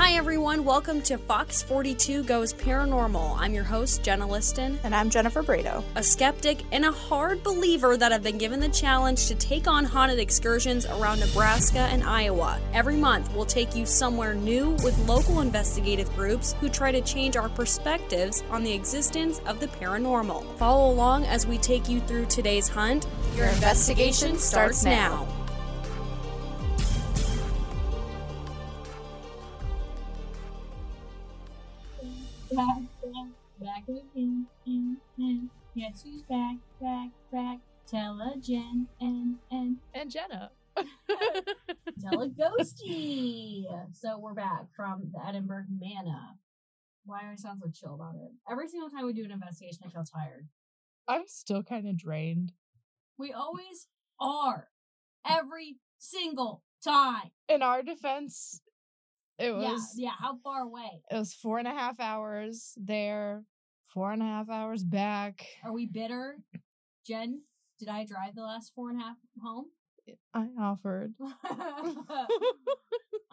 Hi, everyone. Welcome to Fox 42 Goes Paranormal. I'm your host, Jenna Liston, And I'm Jennifer Brado. a skeptic and a hard believer that have been given the challenge to take on haunted excursions around Nebraska and Iowa. Every month, we'll take you somewhere new with local investigative groups who try to change our perspectives on the existence of the paranormal. Follow along as we take you through today's hunt. Your investigation starts now. Back, back, back again, and, and. Guess who's back, back, back? Tell a Jen, and, and. and Jenna. Tell a ghosty! So we're back from the Edinburgh Manor. Why do I sound so chill about it? Every single time we do an investigation, I feel tired. I'm still kind of drained. We always are. Every single time. In our defense, it Yeah, was yeah. How far away? it was four and a half hours there, four and a half hours back. Are we bitter? Jen, did I drive the last four and a half home? I offered.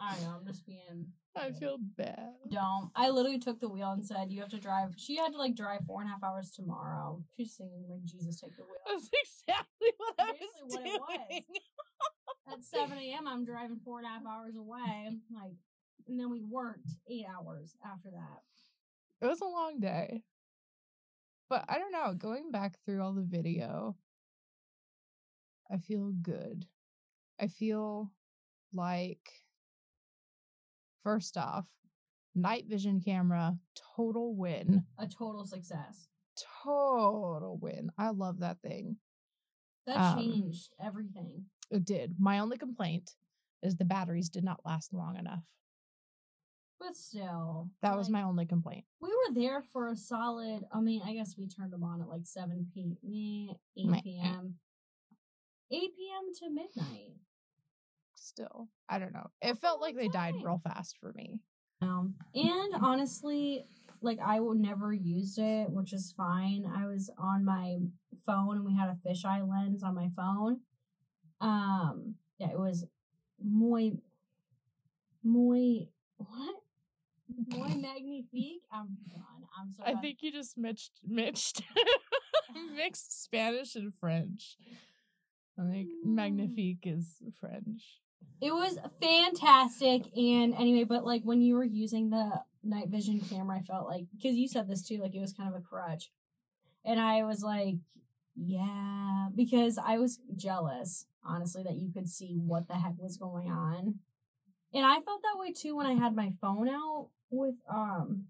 I know, I'm just being. I feel bad. Don't. I literally took the wheel and said, "You have to drive." She had to like drive four and a half hours tomorrow. She's singing when Jesus take the wheel. That's exactly what I was what it doing. was. At seven a.m., I'm driving four and a half hours away. I'm Like, and then we worked eight hours after that. It was a long day. But I don't know, going back through all the video, I feel good. I feel like, first off, night vision camera, total win. A total success. Total win. I love that thing. That Um, changed everything. It did. My only complaint is the batteries did not last long enough. But still, That was my only complaint. We were there for a solid. I mean, I guess we turned them on at like seven p. meh, Meh. eight p.m. Eight p.m. to midnight. Still, I don't know. It felt like they died real fast for me. Um, and honestly, like I would never used it, which is fine. I was on my phone and we had a fisheye lens on my phone. Um, yeah, it was muy, muy, what? Muy magnifique. I'm done. I'm so I think you just mixed mixed mixed Spanish and French. I think Mm. magnifique is French. it was fantastic. And anyway, but like when you were using the night vision camera, I felt like because you said this too, like it was kind of a crutch, and I was like, yeah, because I was jealous, honestly, that you could see what the heck was going on, and I felt that way too when I had my phone out with um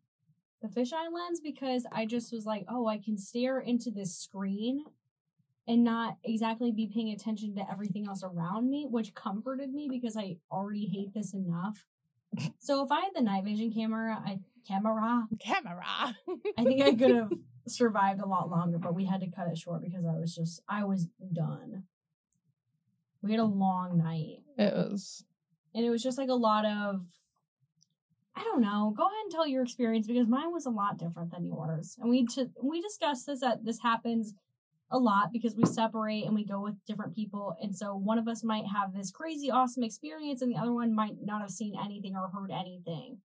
the fisheye lens because I just was like, oh, I can stare into this screen and not exactly be paying attention to everything else around me, which comforted me because I already hate this enough. so if I had the night vision camera, I camera, Camera. I think I could have survived a lot longer, but we had to cut it short because I was just I was done. We had a long night. it was And it was just like a lot of I don't know. Go ahead and tell your experience because mine was a lot different than yours. And we to, we discussed this that this happens a lot because we separate and we go with different people. And so one of us might have this crazy awesome experience and the other one might not have seen anything or heard anything.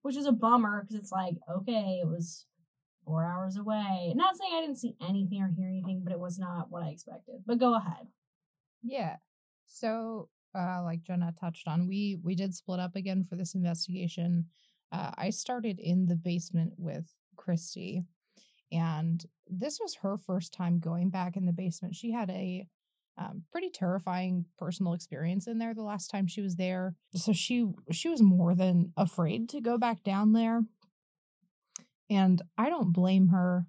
Which is a bummer because it's like, okay, it was four hours away. Not saying I didn't see anything or hear anything, but it was not what I expected. But go ahead. yeah. So uh like Jenna touched on, we we did split up again for this investigation. Uh I started in the basement with Christy and this was her first time going back in the basement. She had a um, pretty terrifying personal experience in there the last time she was there. So she she was more than afraid to go back down there. And I don't blame her,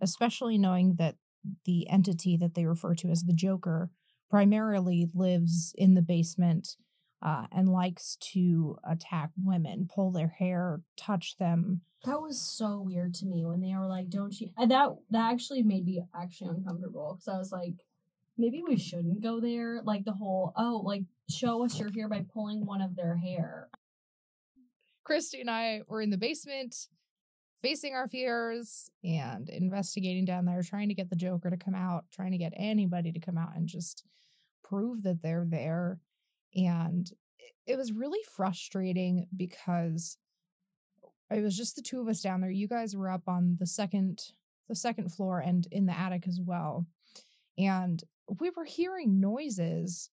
especially knowing that the entity that they refer to as the Joker primarily lives in the basement uh, and likes to attack women, pull their hair, touch them. That was so weird to me when they were like, "Don't you?" And that that actually made me actually uncomfortable because I was like, maybe we shouldn't go there. Like the whole, oh, like show us you're here by pulling one of their hair. Christy and I were in the basement facing our fears and investigating down there, trying to get the Joker to come out, trying to get anybody to come out and just prove that they're there. And it was really frustrating because it was just the two of us down there. You guys were up on the second the second floor and in the attic as well. And we were hearing noises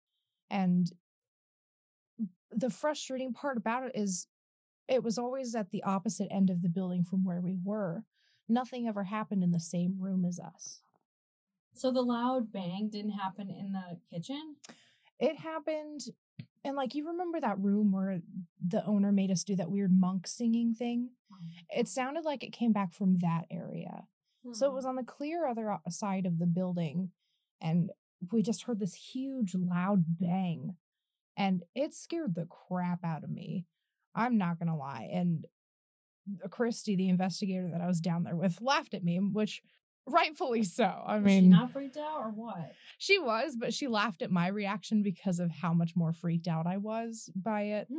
and the frustrating part about it is it was always at the opposite end of the building from where we were. Nothing ever happened in the same room as us. So the loud bang didn't happen in the kitchen? It happened and like you remember that room where the owner made us do that weird monk singing thing? It sounded like it came back from that area. So it Hmm. was on the clear other side of the building and we just heard this huge loud bang and it scared the crap out of me. I'm not going to lie. And Christy, the investigator that I was down there with, laughed at me, which rightfully so. I mean, she not freaked out or what? she was, but she laughed at my reaction because of how much more freaked out I was by it.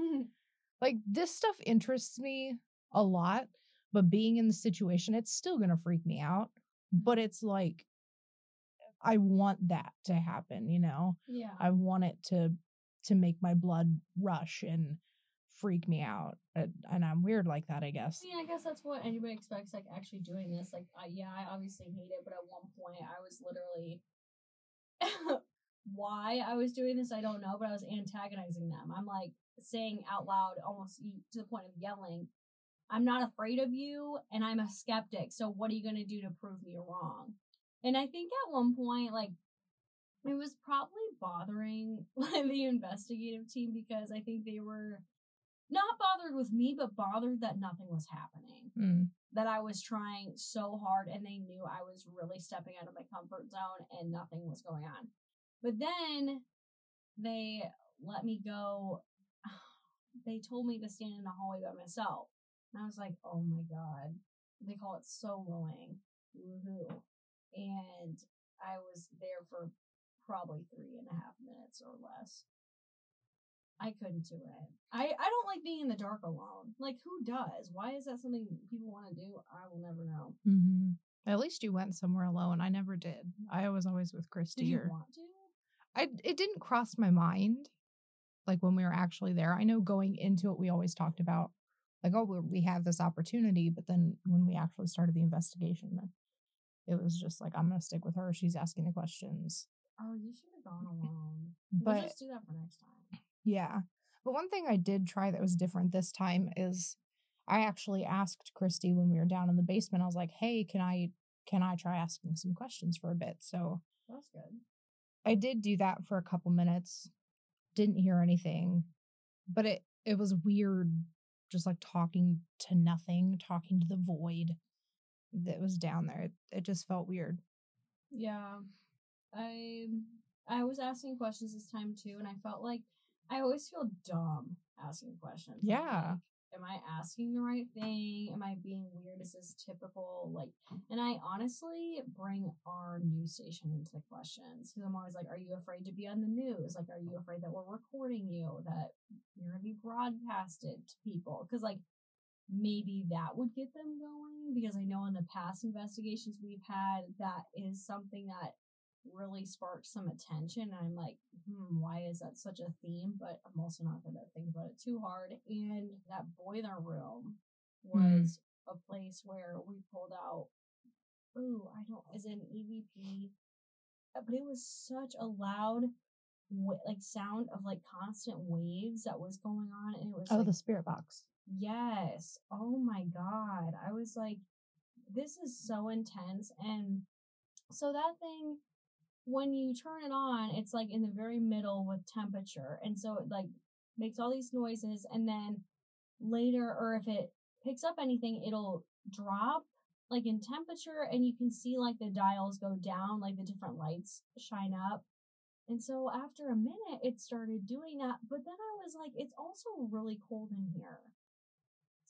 Like, this stuff interests me a lot, but being in the situation, it's still going to freak me out. But mm-hmm. it's like, I want that to happen, you know? yeah. I want it to to make my blood rush and freak me out. And, and I'm weird like that, I guess. yeah I guess that's what anybody expects, like actually doing this. Like, I, yeah, I obviously hate it, but at one point I was literally. Why I was doing this, I don't know, but I was antagonizing them. I'm like saying out loud, almost to the point of yelling, I'm not afraid of you, and I'm a skeptic. So, what are you going to do to prove me wrong? And I think at one point, like, it was probably bothering the investigative team because I think they were not bothered with me, but bothered that nothing was happening. Mm. That I was trying so hard and they knew I was really stepping out of my comfort zone and nothing was going on. But then they let me go. They told me to stand in the hallway by myself. And I was like, oh my God. They call it soloing. Woohoo. And I was there for probably three and a half minutes or less. I couldn't do it. I, I don't like being in the dark alone. Like, who does? Why is that something people want to do? I will never know. hmm At least you went somewhere alone. I never did. I was always with Christy. Did you or want to? I it didn't cross my mind, like when we were actually there. I know going into it, we always talked about like, oh, we- we have this opportunity, but then when we actually started the investigation, it was just like, I'm gonna stick with her. She's asking the questions. Oh, you should have gone alone. But we'll just do that for next time. Yeah. But one thing I did try that was different this time is I actually asked Christy when we were down in the basement, I was like, hey, can I can I try asking some questions for a bit? So That's good. I did do that for a couple minutes. Didn't hear anything. But it it was weird just like talking to nothing, talking to the void that was down there. It, it just felt weird. Yeah. I I was asking questions this time too, and I felt like I always feel dumb asking questions. Yeah. like, Am I asking the right thing? Am I being weird? Is this typical? Like, and I honestly bring our news station into the questions because I'm always like, Are you afraid to be on the news? Like, are you afraid that we're recording you? That you're going to be broadcasted to people? Because, like, maybe that would get them going because I know in the past investigations we've had, that is something that really sparked some attention. I'm like, hmm, why is that such a theme? But I'm also not going to think about it too hard. And that boiler room Hmm. was a place where we pulled out, ooh, I don't, is an EVP? Uh, But it was such a loud, like sound of like constant waves that was going on, and it was Oh, like, the spirit box. Yes. Oh my God. I was like, this is so intense. And so that thing, when you turn it on, it's like in the very middle with temperature. And so it like makes all these noises. And then later, or if it picks up anything, it'll drop like in temperature. And you can see like the dials go down, like the different lights shine up. And so after a minute, it started doing that. But then I was like, it's also really cold in here.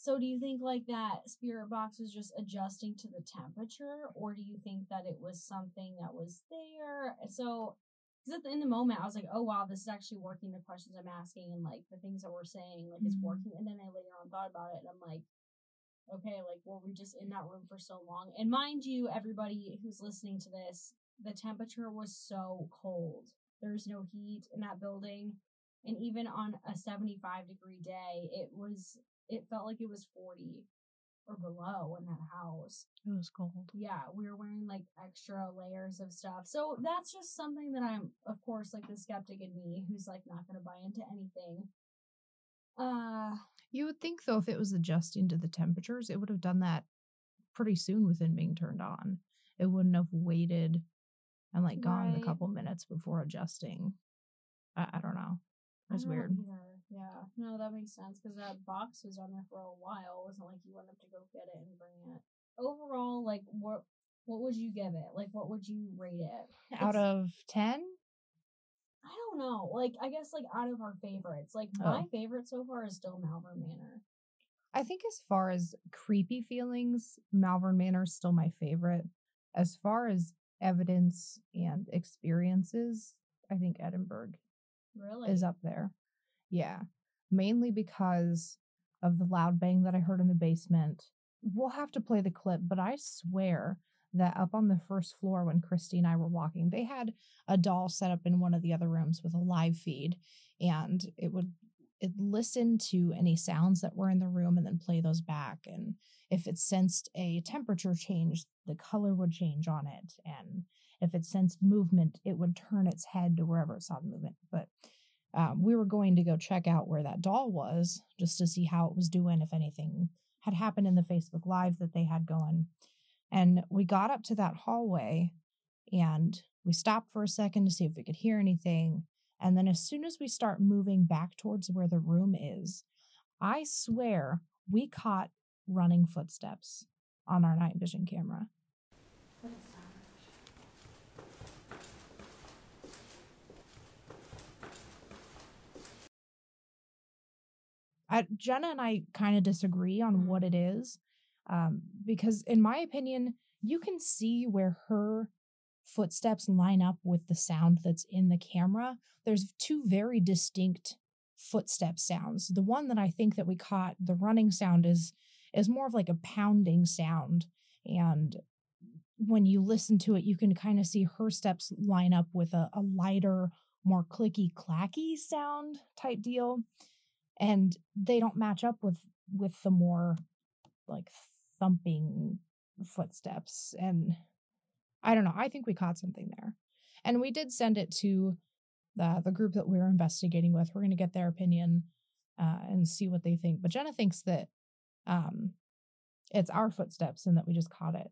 So do you think like that spirit box was just adjusting to the temperature, or do you think that it was something that was there? So, because in the moment I was like, oh wow, this is actually working. The questions I'm asking and like the things that we're saying, like it's Mhm. working. And then I later on thought about it, and I'm like, okay, like were we just in that room for so long? And mind you, everybody who's listening to this, the temperature was so cold. There's no heat in that building. And even on a 75 degree day, it was, it felt like it was 40 or below in that house. It was cold. Yeah, we were wearing like extra layers of stuff. So that's just something that I'm, of course, like the skeptic in me who's like not going to buy into anything. Uh, You would think though, if it was adjusting to the temperatures, it would have done that pretty soon within being turned on. It wouldn't have waited and like gone Right. a couple minutes before adjusting. I, I don't know. It was weird. Either. Yeah, no, that makes sense because that box was on there for a while. It wasn't like you went up to go get it and bring it. Overall, like what what would you give it? Like what would you rate it? Out It's- of 10, I don't know. Like I guess like out of our favorites, like my Oh. favorite so far is still Malvern Manor. I think as far as creepy feelings, Malvern Manor is still my favorite. As far as evidence and experiences, I think Edinburgh Really? is up there. Yeah. Mainly because of the loud bang that I heard in the basement. We'll have to play the clip, but I swear that up on the first floor when Christy and I were walking, they had a doll set up in one of the other rooms with a live feed and it would it listened to any sounds that were in the room and then play those back and if it sensed a temperature change the color would change on it and if it sensed movement it would turn its head to wherever it saw the movement but um, we were going to go check out where that doll was just to see how it was doing if anything had happened in the facebook live that they had going. And we got up to that hallway and we stopped for a second to see if we could hear anything. And then as soon as we start moving back towards where the room is i swear we caught running footsteps on our night vision camera I, Jenna and I kind of disagree on what it is, um, because in my opinion, you can see where her footsteps line up with the sound that's in the camera. There's two very distinct footstep sounds. The one that I think that we caught, the running sound is is more of like a pounding sound, and when you listen to it, you can kind of see her steps line up with a, a lighter, more clicky clacky sound type deal and they don't match up with with the more like thumping footsteps and i don't know i think we caught something there. And we did send it to the the group that we were investigating with. We're going to get their opinion uh, and see what they think. But jenna thinks that um it's our footsteps and that we just caught it.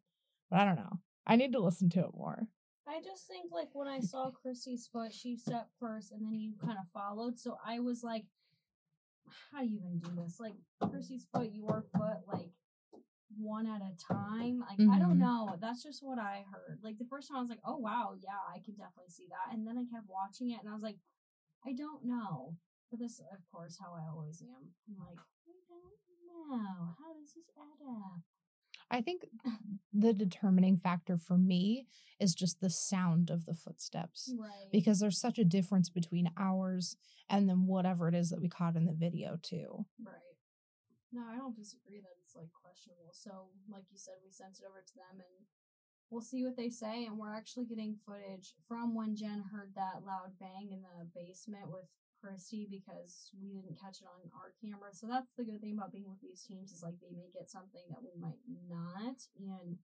But i don't know. I need to listen to it more. I just think like when I saw Christy's foot, she stepped first and then you kind of followed. So I was like, how do you even do this? Like Christy's foot, your foot, like one at a time. Like I don't Mhm. know. That's just what I heard. Like the first time I was like, oh wow, yeah, I can definitely see that. And then I kept watching it and I was like, I don't know. But this, of course, how I always am. I'm like, I don't know. How does this add up? I think the determining factor for me is just the sound of the footsteps Right. because there's such a difference between ours and then whatever it is that we caught in the video too. Right. No, I don't disagree that it's like questionable. So, like you said, we sent it over to them and we'll see what they say. And we're actually getting footage from when Jen heard that loud bang in the basement with Christy because we didn't catch it on our camera. So that's the good thing about being with these teams is like they may get something that we might not. And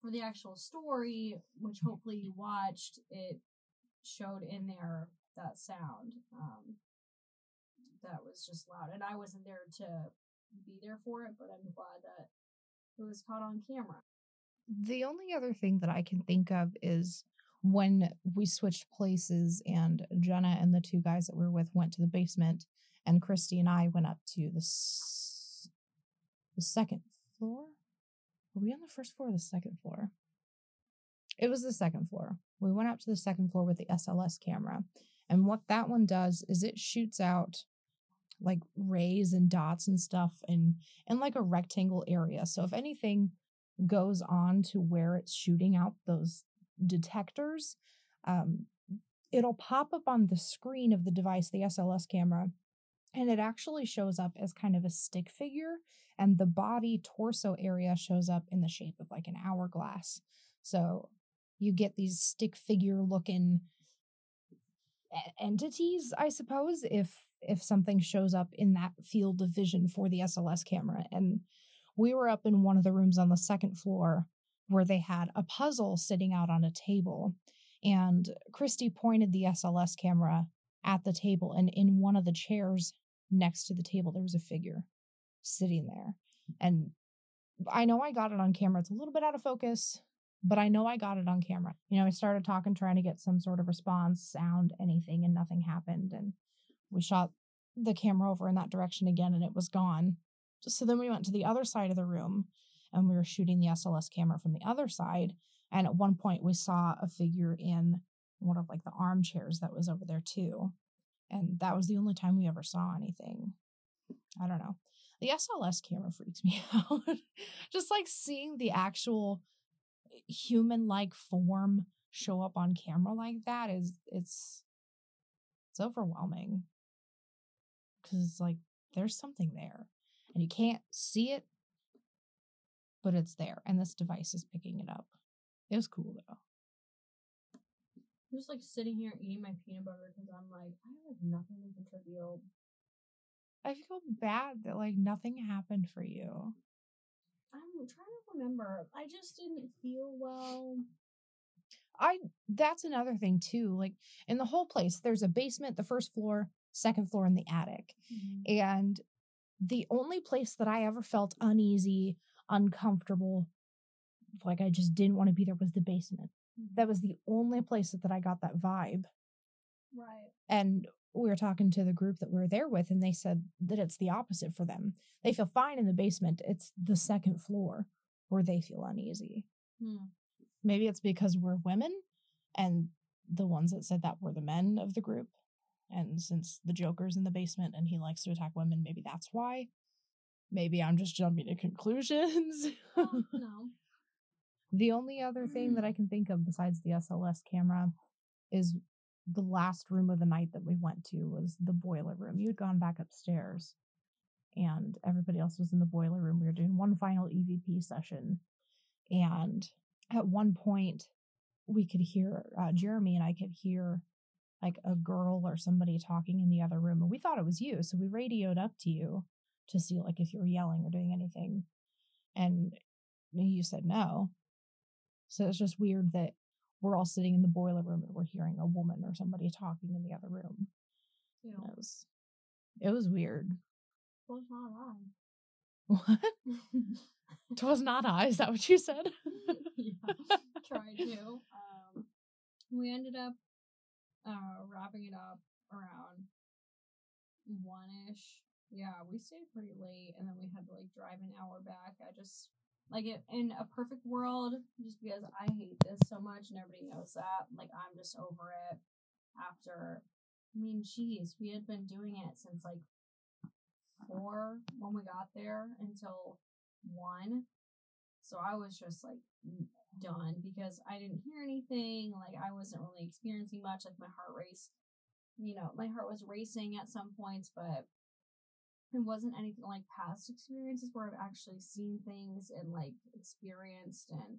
for the actual story, which hopefully you watched, it showed in there that sound. Um, that was just loud. And I wasn't there to be there for it, but I'm glad that it was caught on camera. The only other thing that I can think of is when we switched places and Jenna and the two guys that we were with went to the basement and Christy and I went up to the s- the second floor. Were we on the first floor or the second floor? It was the second floor. We went up to the second floor with the SLS camera. And what that one does is it shoots out like rays and dots and stuff in in like a rectangle area. So if anything goes on to where it's shooting out those detectors, um, it'll pop up on the screen of the device, the SLS camera, and it actually shows up as kind of a stick figure, and the body torso area shows up in the shape of like an hourglass. So you get these stick figure looking entities, I suppose, if if something shows up in that field of vision for the SLS camera. And we were up in one of the rooms on the second floor where they had a puzzle sitting out on a table. And Christy pointed the SLS camera at the table, and in one of the chairs next to the table, there was a figure sitting there. And I know I got it on camera. It's a little bit out of focus, but I know I got it on camera. You know, I started talking, trying to get some sort of response, sound, anything, and nothing happened. And we shot the camera over in that direction again, and it was gone. So then we went to the other side of the room and we were shooting the SLS camera from the other side. And at one point, we saw a figure in one of like the armchairs that was over there too. And that was the only time we ever saw anything. I don't know. The SLS camera freaks me out. Just like seeing the actual eh, human like form show up on camera like that is it's it's overwhelming because it's like there's something there and you can't see it but it's there and this device is picking it up it was cool though I'm just like sitting here eating my peanut butter because I'm like, I have nothing to contribute. i feel bad that like nothing happened for you I'm trying to remember. I just didn't feel well. i that's another thing too like in the whole place there's a basement the first floor second floor and the attic mm-hmm. And the only place that I ever felt uneasy, uncomfortable, like I just didn't want to be there was the basement. That was the only place that I got that vibe. right. And we were talking to the group that we were there with, and they said that it's the opposite for them. They feel fine in the basement. It's the second floor where they feel uneasy. Hmm. Maybe it's because we're women, and the ones that said that were the men of the group. And since the Joker's in the basement and he likes to attack women, maybe that's why. Maybe I'm just jumping to conclusions. Well, no. the only other thing that I can think of besides the SLS camera is the last room of the night that we went to was the boiler room. You had gone back upstairs and everybody else was in the boiler room. We were doing one final EVP session. And at one point, we could hear, uh, Jeremy and I could hear like a girl or somebody talking in the other room. And we thought it was you. So we radioed up to you to see like if you were yelling or doing anything. And you said no. So it's just weird that we're all sitting in the boiler room and we're hearing a woman or somebody talking in the other room. And It was it was weird. was not I. What? Twas not I, is that what you said? yeah, tried to. Um, we ended up uh wrapping it up around one ish. Yeah, we stayed pretty late, and then we had to like drive an hour back. I just like it in a perfect world, just because I hate this so much, and everybody knows that. Like I'm just over it. After, I mean, geez, we had been doing it since like four when we got there until one. So I was just like done because I didn't hear anything. Like I wasn't really experiencing much. Like my heart race, you know, my heart was racing at some points, but it wasn't anything like past experiences where I've actually seen things and like experienced and.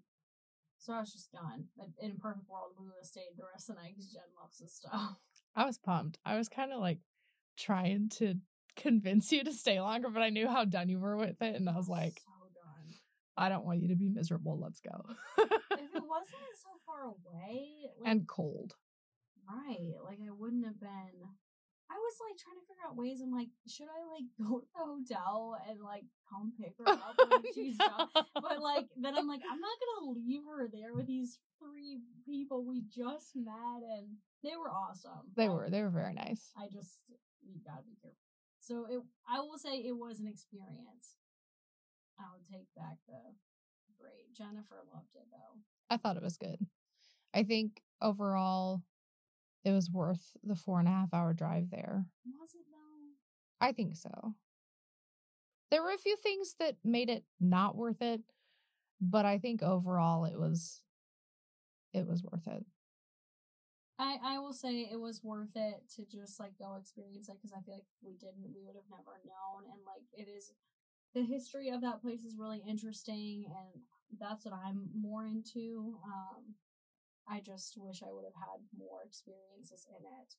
So I was just done. But in a perfect world, we would have stayed the rest of the night because Jen loves this stuff. I was pumped. I was kind of like trying to convince you to stay longer, but I knew how done you were with it. And I was like, so done. I don't want you to be miserable. Let's go. If it wasn't so far away, like, and cold. Right. Like I wouldn't have been I was like trying to figure out ways. I'm like, should I like go to the hotel and like come pick her up when she's done? But like then I'm like, I'm not gonna leave her there with these three people we just met and they were awesome. they were. They were very nice. I just you gotta be careful. So it I will say it was an experience. I would take back the great. Jennifer loved it though. I thought it was good. I think overall, it was worth the four and a half hour drive there. Was it though? I think so. There were a few things that made it not worth it, but I think overall it was it was worth it. I, I will say it was worth it to just like go experience it because I feel like if we didn't, we would have never known. And like it is, the history of that place is really interesting, and that's what I'm more into. Um, I just wish I would have had more experiences in it.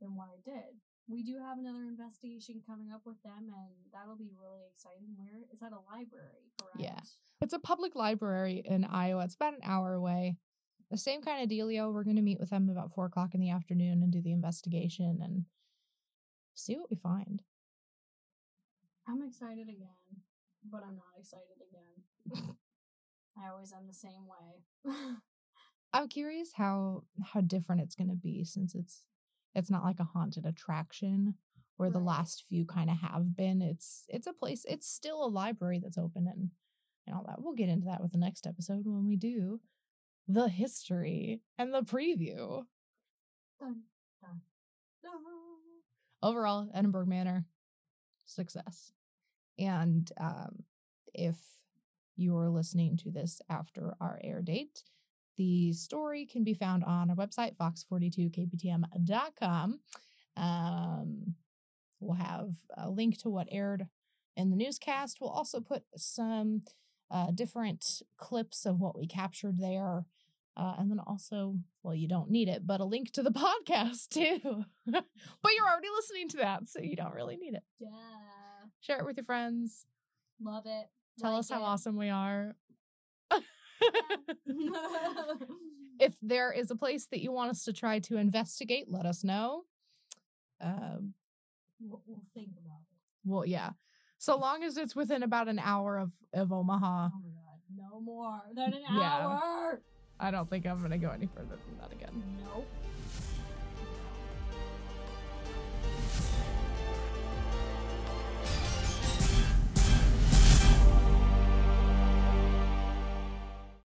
than what I did. We do have another investigation coming up with them, and that'll be really exciting. Where is that a library, correct? Yeah. It's a public library in Iowa. It's about an hour away. The same kind of dealio. We're going to meet with them about four o'clock in the afternoon and do the investigation and see what we find. I'm excited again, but I'm not excited again. I always am the same way. I'm curious how how different it's going to be since it's it's not like a haunted attraction where the last few kind of have been. It's it's a place. It's still a library that's open and and all that. We'll get into that with the next episode when we do the history and the preview. Dun, dun, dun. overall edinburgh manor success and um, if you are listening to this after our air date the story can be found on our website fox42kptm.com um, we'll have a link to what aired in the newscast we'll also put some uh, different clips of what we captured there uh, and then also, well, you don't need it, but a link to the podcast too. but you're already listening to that, so you don't really need it. Yeah. Share it with your friends. Love it. Tell Like us how it. awesome we are. If there is a place that you want us to try to investigate, let us know. Um, we'll, we'll think about it. well, yeah. So long as it's within about an hour of, of Omaha, Oh my god, no more than an Yeah. hour. I don't think I'm going to go any further than that again. Nope.